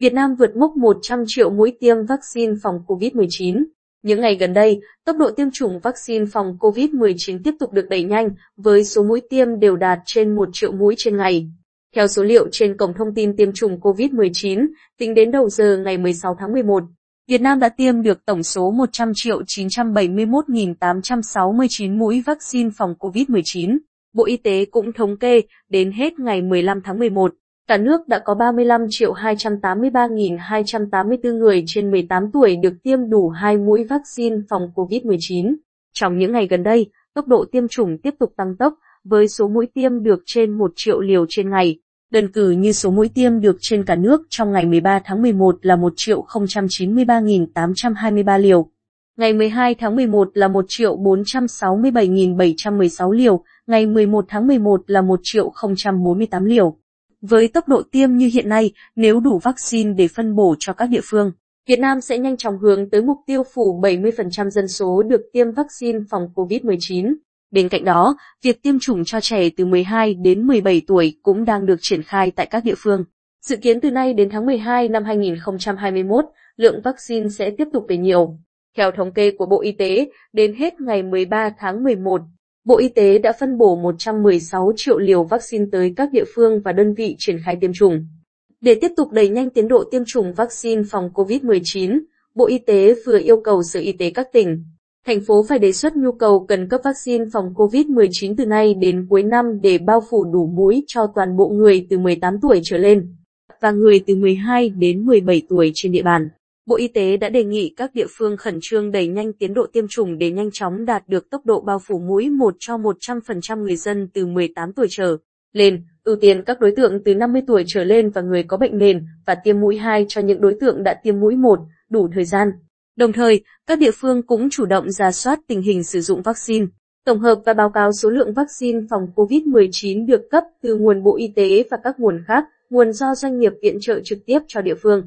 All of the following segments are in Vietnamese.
Việt Nam vượt mốc 100 triệu mũi tiêm vaccine phòng COVID-19. Những ngày gần đây, tốc độ tiêm chủng vaccine phòng COVID-19 tiếp tục được đẩy nhanh, với số mũi tiêm đều đạt trên 1 triệu mũi trên ngày. Theo số liệu trên Cổng Thông tin Tiêm chủng COVID-19, tính đến đầu giờ ngày 16 tháng 11, Việt Nam đã tiêm được tổng số 100 triệu 971.869 mũi vaccine phòng COVID-19. Bộ Y tế cũng thống kê, đến hết ngày 15 tháng 11, cả nước đã có 35 triệu 283.284 người trên 18 tuổi được tiêm đủ 2 mũi vaccine phòng COVID-19. Trong những ngày gần đây, tốc độ tiêm chủng tiếp tục tăng tốc, với số mũi tiêm được trên 1 triệu liều trên ngày. Đơn cử như số mũi tiêm được trên cả nước trong ngày 13 tháng 11 là 1 triệu 093.823 liều. Ngày 12 tháng 11 là 1 triệu 467.716 liều, ngày 11 tháng 11 là 1 triệu 048 liều. Với tốc độ tiêm như hiện nay, nếu đủ vaccine để phân bổ cho các địa phương, Việt Nam sẽ nhanh chóng hướng tới mục tiêu phủ 70% dân số được tiêm vaccine phòng COVID-19. Bên cạnh đó, việc tiêm chủng cho trẻ từ 12 đến 17 tuổi cũng đang được triển khai tại các địa phương. Dự kiến từ nay đến tháng 12 năm 2021, lượng vaccine sẽ tiếp tục về nhiều. Theo thống kê của Bộ Y tế, đến hết ngày 13 tháng 11, Bộ Y tế đã phân bổ 116 triệu liều vaccine tới các địa phương và đơn vị triển khai tiêm chủng. Để tiếp tục đẩy nhanh tiến độ tiêm chủng vaccine phòng COVID-19, Bộ Y tế vừa yêu cầu Sở Y tế các tỉnh, thành phố phải đề xuất nhu cầu cần cấp vaccine phòng COVID-19 từ nay đến cuối năm để bao phủ đủ mũi cho toàn bộ người từ 18 tuổi trở lên và người từ 12 đến 17 tuổi trên địa bàn. Bộ Y tế đã đề nghị các địa phương khẩn trương đẩy nhanh tiến độ tiêm chủng để nhanh chóng đạt được tốc độ bao phủ mũi 1 cho 100% người dân từ 18 tuổi trở lên, ưu tiên các đối tượng từ 50 tuổi trở lên và người có bệnh nền và tiêm mũi 2 cho những đối tượng đã tiêm mũi 1 đủ thời gian. Đồng thời, các địa phương cũng chủ động ra soát tình hình sử dụng vaccine, tổng hợp và báo cáo số lượng vaccine phòng COVID-19 được cấp từ nguồn Bộ Y tế và các nguồn khác, nguồn do doanh nghiệp viện trợ trực tiếp cho địa phương.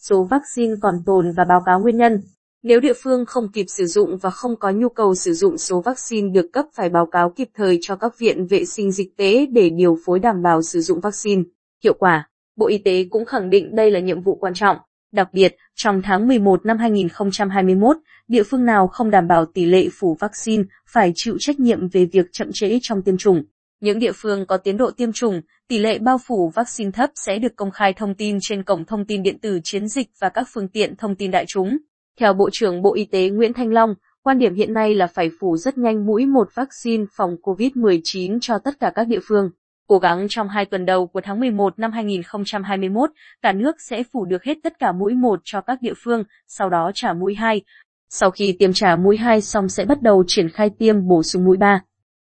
Số vaccine còn tồn và báo cáo nguyên nhân. Nếu địa phương không kịp sử dụng và không có nhu cầu sử dụng số vaccine được cấp phải báo cáo kịp thời cho các viện vệ sinh dịch tế để điều phối đảm bảo sử dụng vaccine hiệu quả. Bộ Y tế cũng khẳng định đây là nhiệm vụ quan trọng. Đặc biệt, trong tháng 11 năm 2021, địa phương nào không đảm bảo tỷ lệ phủ vaccine phải chịu trách nhiệm về việc chậm trễ trong tiêm chủng. Những địa phương có tiến độ tiêm chủng, tỷ lệ bao phủ vaccine thấp sẽ được công khai thông tin trên cổng thông tin điện tử chiến dịch và các phương tiện thông tin đại chúng. Theo Bộ trưởng Bộ Y tế Nguyễn Thanh Long, quan điểm hiện nay là phải phủ rất nhanh mũi một vaccine phòng COVID-19 cho tất cả các địa phương. Cố gắng trong hai tuần đầu của tháng 11 năm 2021, cả nước sẽ phủ được hết tất cả mũi một cho các địa phương, sau đó trả mũi 2. Sau khi tiêm trả mũi 2 xong sẽ bắt đầu triển khai tiêm bổ sung mũi 3.